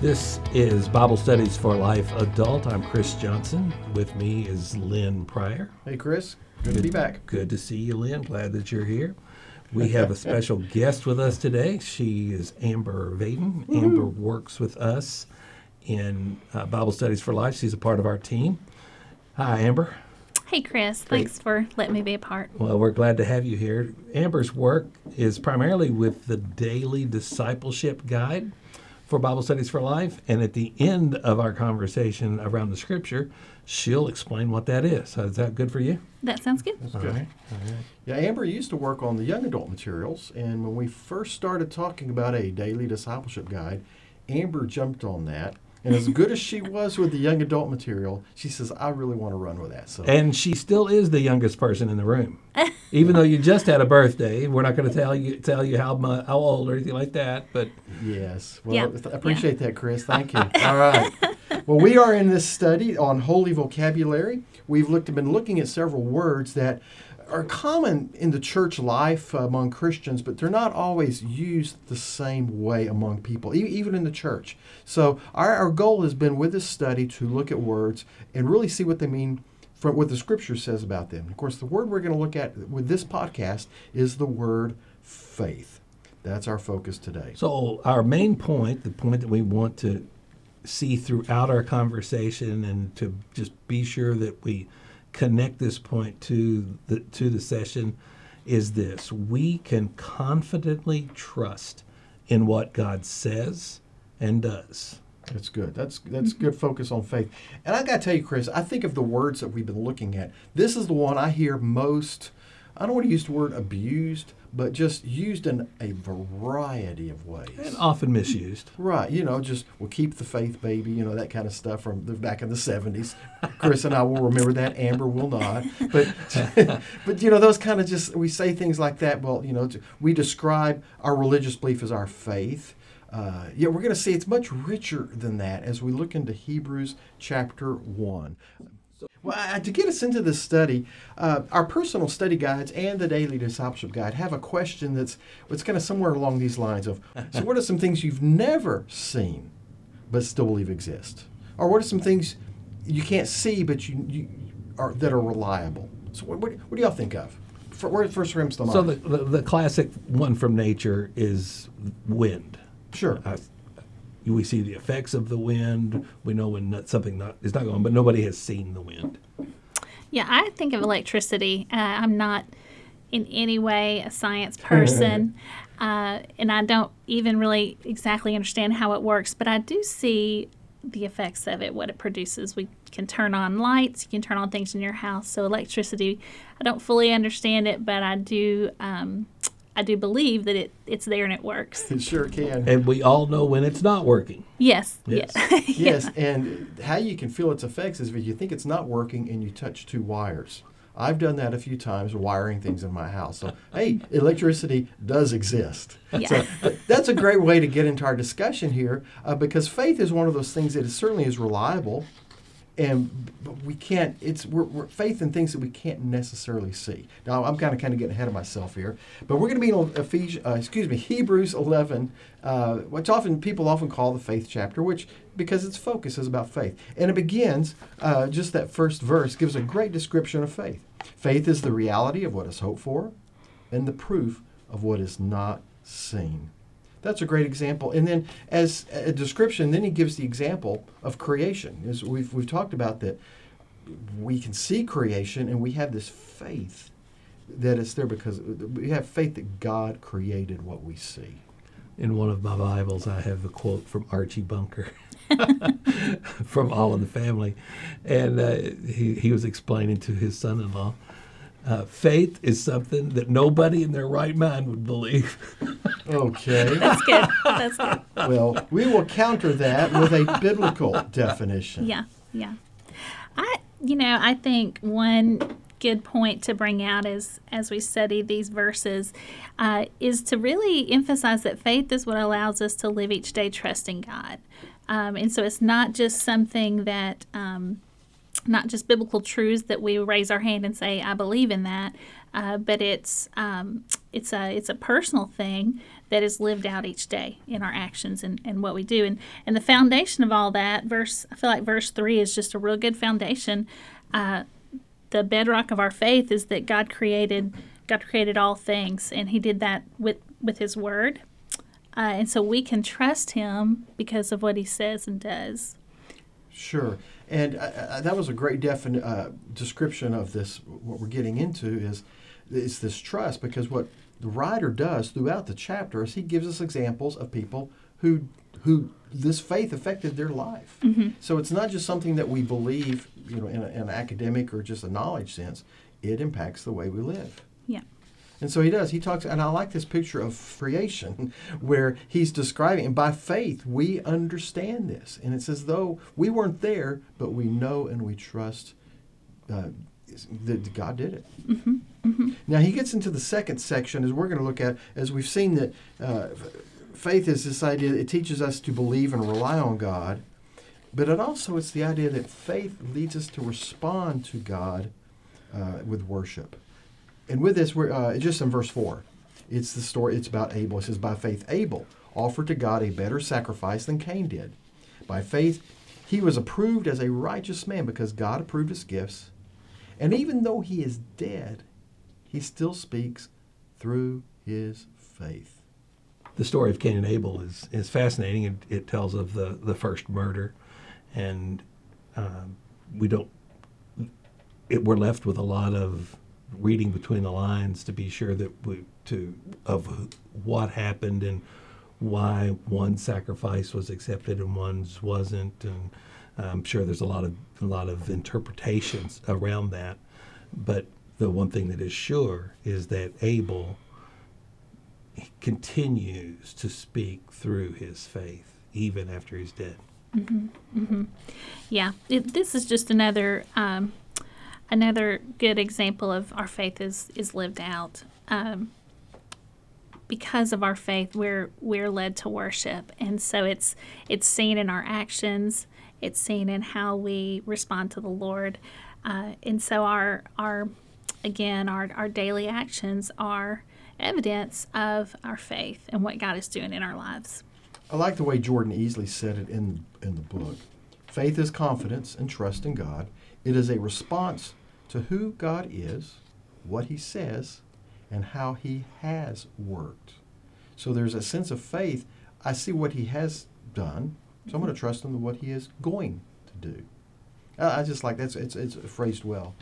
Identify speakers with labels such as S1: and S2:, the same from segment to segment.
S1: This is Bible Studies for Life Adult. I'm Chris Johnson. With me is Lynn Pryor.
S2: Hey, Chris. Good, to be back.
S1: Good to see you, Lynn. Glad that you're here. We have a special guest with us today. She is Amber Vaden. Amber works with us in uh, Bible Studies for Life. She's a part of our team. Hi, Amber.
S3: Hey, Chris. Thanks for letting me be a part.
S1: Well, we're glad to have you here. Amber's work is primarily with the Daily Discipleship Guide for Bible Studies for Life. And at the end of our conversation around the scripture, she'll explain what that is. So is that good for you?
S3: That sounds good.
S2: That's
S1: All
S2: good.
S1: right. All right.
S2: Yeah, Amber used to work on the young adult materials, and when we first started talking about a daily discipleship guide, Amber jumped on that. And as good as she was with the young adult material, she says, I really want to run with that. So
S1: And she still is the youngest person in the room. Even though you just had a birthday, we're not going to tell you tell you how mu- how old or anything like that. But
S2: Yes. Well,
S3: Yeah.
S2: I appreciate that, Chris. Thank you. All right. Well, we are in this study on holy vocabulary. We've looked been looking at several words that are common in the church life among Christians, but they're not always used the same way among people, even in the church. So our, our goal has been with this study to look at words and really see what they mean from what the scripture says about them. Of course, the word we're going to look at with this podcast is the word faith. That's our focus today.
S1: so our main point, the point that we want to see throughout our conversation, and to just be sure that we connect this point to the to the session, is this: we can confidently trust in what God says and does.
S2: That's good. That's that's good focus on faith. And I got to tell you, Chris, I think of the words that we've been looking at. This is the one I hear most. I don't want to use the word abused, but just used in a variety of ways.
S1: And often misused.
S2: Right, you know, just we'll keep the faith, baby, you know, that kind of stuff from the, back in the '70s. Chris and I will remember that. Amber will not, but but you know, those kind of just we say things like that. Well, you know, we describe our religious belief as our faith. Uh, yeah, we're going to see it's much richer than that as we look into Hebrews chapter one. Well, I- to get us into this study, uh, our personal study guides and the daily discipleship guide have a question that's it's kind of somewhere along these lines of so what are some things you've never seen but still believe exist? Or what are some things you can't see but you, you are that are reliable? So what, what, what do y'all think of? For, where first comes to mind
S1: So the, the the classic one from nature is wind.
S2: sure.
S1: Uh, we see the effects of the wind. We know when not, something not is not going, but nobody has seen the wind.
S3: Yeah, I think of electricity. Uh, I'm not in any way a science person, uh, and I don't even really exactly understand how it works, but I do see the effects of it, what it produces. We can turn on lights, you can turn on things in your house. So electricity, I don't fully understand it, but I do. Um, I do believe that it, it's there and it works.
S2: it sure can
S1: And we all know when it's not working.
S3: Yes.
S1: Yes.
S3: Yeah.
S2: Yes, and how you can feel its effects is if you think it's not working and you touch two wires. I've done that a few times, wiring things in my house. So, hey, electricity does exist.
S3: Yeah.
S2: So that's a great way to get into our discussion here, uh, because faith is one of those things that is certainly is reliable, and but we can't. It's we're, we're faith in things that we can't necessarily see. Now, I'm kind of kind of getting ahead of myself here, but we're going to be in Ephesians, uh, excuse me, Hebrews 11, uh, which often people often call the faith chapter, which because its focus is about faith, and it begins uh, just that first verse gives a great description of faith. Faith is the reality of what is hoped for, and the proof of what is not seen. That's a great example. And then, as a description, then he gives the example of creation. As we've, we've talked about that we can see creation and we have this faith that it's there because we have faith that God created what we see.
S1: In one of my Bibles, I have a quote from Archie Bunker from All in the Family. And uh, he, he was explaining to his son in law uh, faith is something that nobody in their right mind would believe.
S2: Okay.
S3: That's good. That's good.
S2: well, we will counter that with a biblical definition.
S3: Yeah, yeah. I, you know, I think one good point to bring out as as we study these verses uh, is to really emphasize that faith is what allows us to live each day trusting God, um, and so it's not just something that. Um, not just biblical truths that we raise our hand and say, I believe in that, uh, but it's um, it's a it's a personal thing that is lived out each day in our actions and, and what we do. And and the foundation of all that, verse I feel like verse three is just a real good foundation. Uh, the bedrock of our faith is that God created God created all things, and He did that with with His Word, uh, and so we can trust Him because of what He says and does.
S2: Sure, and uh, uh, that was a great defin- uh, description of this. What we're getting into is is this trust because what the writer does throughout the chapter is he gives us examples of people who who this faith affected their life.
S3: Mm-hmm.
S2: So it's not just something that we believe, you know, in, a, in an academic or just a knowledge sense. It impacts the way we live. And so he does. He talks, and I like this picture of creation where he's describing, and by faith we understand this. And it's as though we weren't there, but we know and we trust uh, that God did it.
S3: Mm-hmm. Mm-hmm.
S2: Now he gets into the second section, as we're going to look at, as we've seen that uh, faith is this idea, that it teaches us to believe and rely on God, but it also it's the idea that faith leads us to respond to God uh, with worship. And with this, we're uh, just in verse 4. It's the story, it's about Abel. It says, By faith, Abel offered to God a better sacrifice than Cain did. By faith, he was approved as a righteous man because God approved his gifts. And even though he is dead, he still speaks through his faith.
S1: The story of Cain and Abel is, is fascinating. It, it tells of the, the first murder, and um, we don't. It, we're left with a lot of reading between the lines to be sure that we to of what happened and why one sacrifice was accepted and one's wasn't, and I'm sure there's a lot of a lot of interpretations around that. But the one thing that is sure is that Abel continues to speak through his faith even after he's dead.
S3: Mm-hmm. Mm-hmm. Yeah, it, this is just another um, another good example of our faith is is lived out. Um, because of our faith, we're we're led to worship, and so it's it's seen in our actions. It's seen in how we respond to the Lord, uh, and so our our again our our daily actions are evidence of our faith and what God is doing in our lives.
S2: I like the way Jordan Easley said it in in the book. Faith is confidence and trust in God. It is a response to who God is, what He says, and how He has worked. So there's a sense of faith. I see what He has done, so I'm going to trust Him to what He is going to do. I just like that's it's it's phrased well.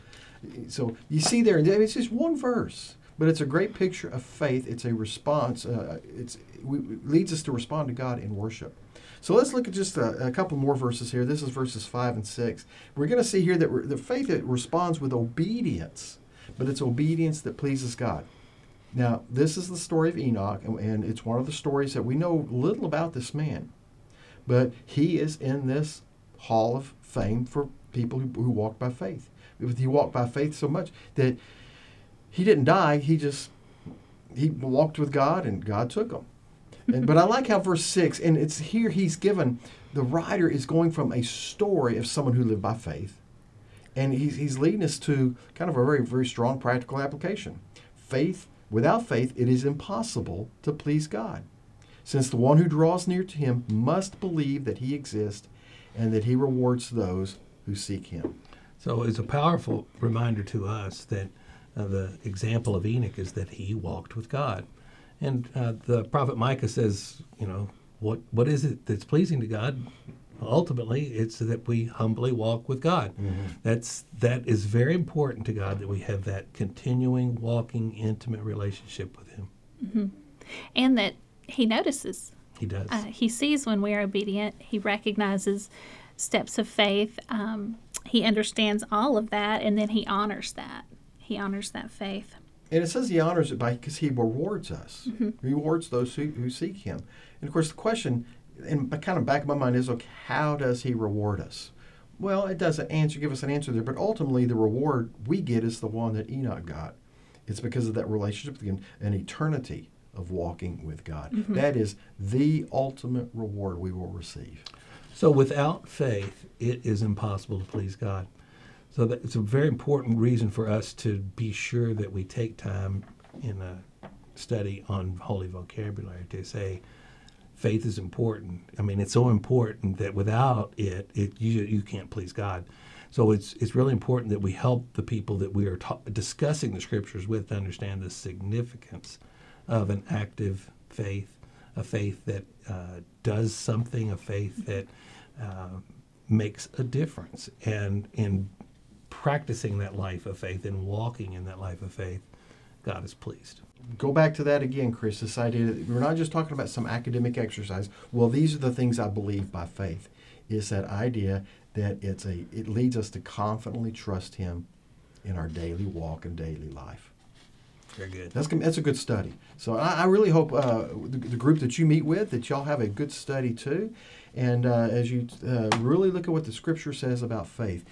S2: So you see there, it's just one verse, but it's a great picture of faith. It's a response. Uh, it's it leads us to respond to God in worship. So let's look at just a, a, couple more verses here. This is verses five and six. We're going to see here that the faith responds with obedience, but it's obedience that pleases God. Now, this is the story of Enoch, and it's one of the stories that we know little about this man, but he is in this hall of fame for people who, who walk by faith. He walked by faith so much that he didn't die. He just he walked with God, and God took him. And, but I like how verse six, and it's here he's given the writer is going from a story of someone who lived by faith, and he's he's leading us to kind of a very very strong practical application. Faith without faith, it is impossible to please God, since the one who draws near to Him must believe that He exists, and that He rewards those who seek Him.
S1: So it's a powerful reminder to us that uh, the example of Enoch is that he walked with God. And uh, the prophet Micah says, you know, what what is it that's pleasing to God? Ultimately, it's that we humbly walk with God. Mm-hmm. That's that is very important to God that we have that continuing, walking, intimate relationship with Him.
S3: Mm-hmm. And that He notices.
S1: He does.
S3: Uh, he sees when we are obedient. He recognizes steps of faith. Um, he understands all of that, and then he honors that. He honors that faith.
S2: And it says he honors it by because he rewards us, mm-hmm. rewards those who, who seek him. And of course, the question, and kind of back of my mind is, okay, how does he reward us? Well, it doesn't answer, give us an answer there, but ultimately the reward we get is the one that Enoch got. It's because of that relationship, with him, an eternity of walking with God. Mm-hmm. That is the ultimate reward we will receive.
S1: So without faith, it is impossible to please God. So that it's a very important reason for us to be sure that we take time in a study on holy vocabulary to say faith is important. I mean, it's so important that without it, it you, you can't please God. So it's it's really important that we help the people that we are ta- discussing the scriptures with to understand the significance of an active faith, a faith that uh, does something, a faith that uh, makes a difference, and in practicing that life of faith and walking in that life of faith, God is pleased.
S2: Go back to that again, Chris. This idea that we're not just talking about some academic exercise. Well, these are the things I believe by faith. Is that idea that it's a it leads us to confidently trust Him in our daily walk and daily life.
S1: Very good.
S2: That's that's a good study. So I, I really hope uh, the, the, group that you meet with that y'all have a good study too, and uh, as you uh, really look at what the Scripture says about faith.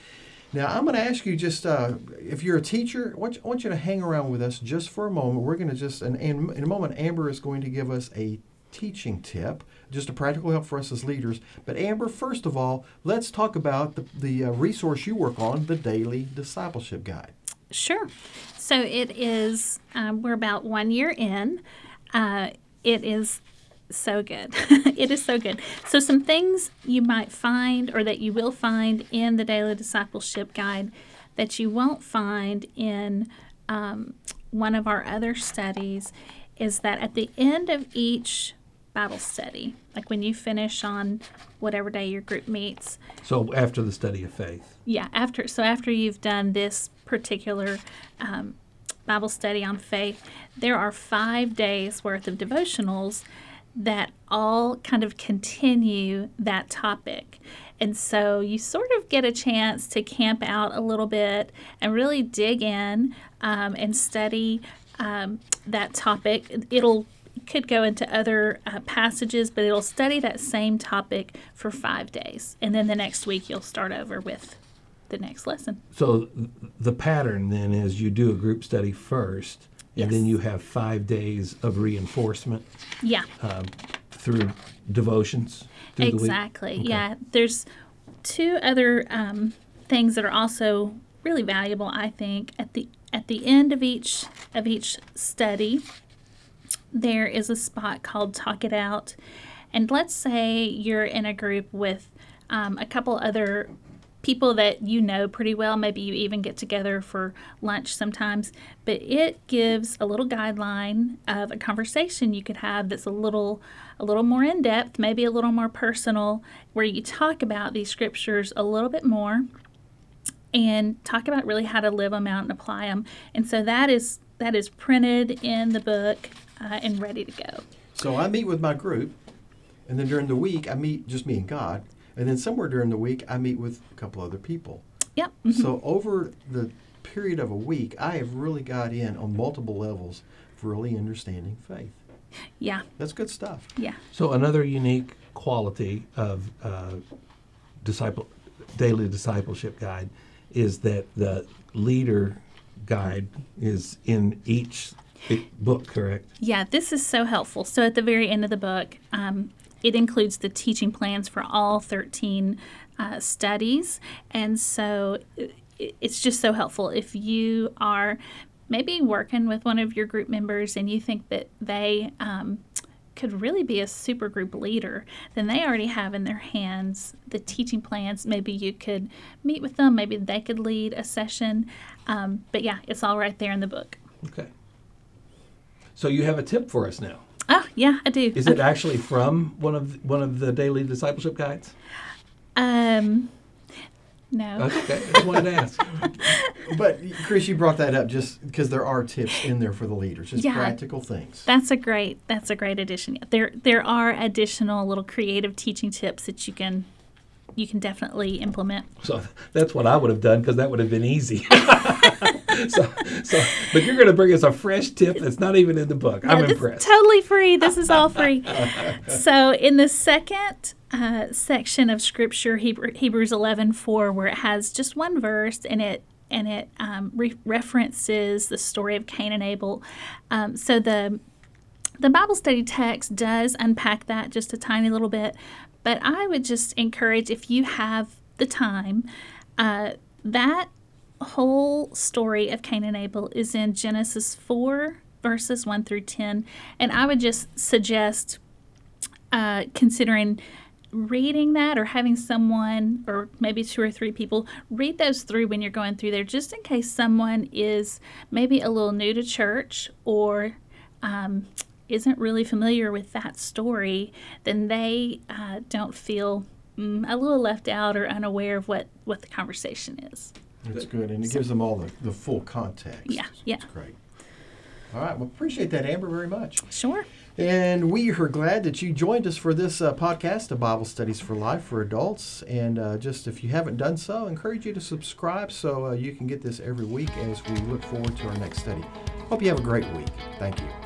S2: Now I'm going to ask you just uh, if you're a teacher, I want, you, to hang around with us just for a moment. We're going to just and, and in a moment Amber is going to give us a teaching tip, just a practical help for us as leaders. But Amber, first of all, let's talk about the, the uh, resource you work on, the Daily Discipleship Guide.
S3: Sure. So it is, um, we're about one year in. Uh, it is so good. it is so good. So, some things you might find or that you will find in the Daily Discipleship Guide that you won't find in um, one of our other studies is that at the end of each Bible study, like when you finish on whatever day your group meets.
S1: So after the study of faith.
S3: Yeah, after so after you've done this particular um, Bible study on faith, there are five days worth of devotionals that all kind of continue that topic. And so you sort of get a chance to camp out a little bit and really dig in um, and study um, that topic. It'll could go into other uh, passages, but it'll study that same topic for five days. And then the next week you'll start over with the next lesson.
S1: So the pattern then is you do a group study first,
S3: yes.
S1: and then you have five days of reinforcement.
S3: Yeah.
S1: Um, through devotions. Through
S3: exactly. Okay. Yeah. There's two other um, things that are also really valuable. I think at the at the end of each of each study, there is a spot called Talk It Out. And let's say you're in a group with um, a couple other people that you know pretty well. Maybe you even get together for lunch sometimes. But it gives a little guideline of a conversation you could have that's a little a little more in depth, maybe a little more personal, where you talk about these scriptures a little bit more and talk about really how to live them out and apply them. And so that is that is printed in the book uh, and ready to go.
S2: So I meet with my group, and then during the week I meet just me and God, and then somewhere during the week I meet with a couple other people.
S3: Yep.
S2: Mm-hmm. So over the period of a week, I have really got in on multiple levels for really understanding faith.
S3: Yeah.
S2: That's good stuff.
S3: Yeah.
S1: So another unique quality of uh, disciple daily discipleship guide is that the leader guide is in each book, correct?
S3: Yeah, this is so helpful. So at the very end of the book, um, it includes the teaching plans for all 13 uh, studies. And so it's just so helpful if you are maybe working with one of your group members and you think that they um, could really be a super group leader, then they already have in their hands the teaching plans. Maybe you could meet with them, maybe they could lead a session. Um, but yeah, it's all right there in the book.
S1: Okay. So you have a tip for us now.
S3: Oh yeah, I do.
S1: Is it actually from one of one of the daily discipleship guides?
S3: Um, no.
S1: okay. I just wanted to ask.
S2: but Chris, you brought that up just because there are tips in there for the leaders, just yeah, practical things.
S3: That's a great. That's a great addition. There, there are additional little creative teaching tips that you can you can definitely implement.
S1: So that's what I would have done because that would have been easy. so, so, but you're going to bring us a fresh tip that's not even in the book. I'm impressed.
S3: totally free. This is all free. so, in the second uh, section of Scripture, Hebrew, Hebrews 11:4, where it has just one verse and it and it um, re- references the story of Cain and Abel. Um, so the the Bible study text does unpack that just a tiny little bit, but I would just encourage if you have the time, uh, that whole story of Cain and Abel is in Genesis 4 verses 1 through 10. And I would just suggest uh, considering reading that or having someone or maybe two or three people read those through when you're going through there just in case someone is maybe a little new to church or um, isn't really familiar with that story then they uh, don't feel mm, a little left out or unaware of what what the conversation is
S2: That's good, and it gives them all the, the full context.
S3: Yeah, yeah.
S2: That's great. All right, well, appreciate that, Amber, very much.
S3: sure
S2: And we are glad that you joined us for this uh, podcast of Bible Studies for Life for Adults. And uh, just if you haven't done so, I encourage you to subscribe so uh, you can get this every week as we look forward to our next study. Hope you have a great week. Thank you.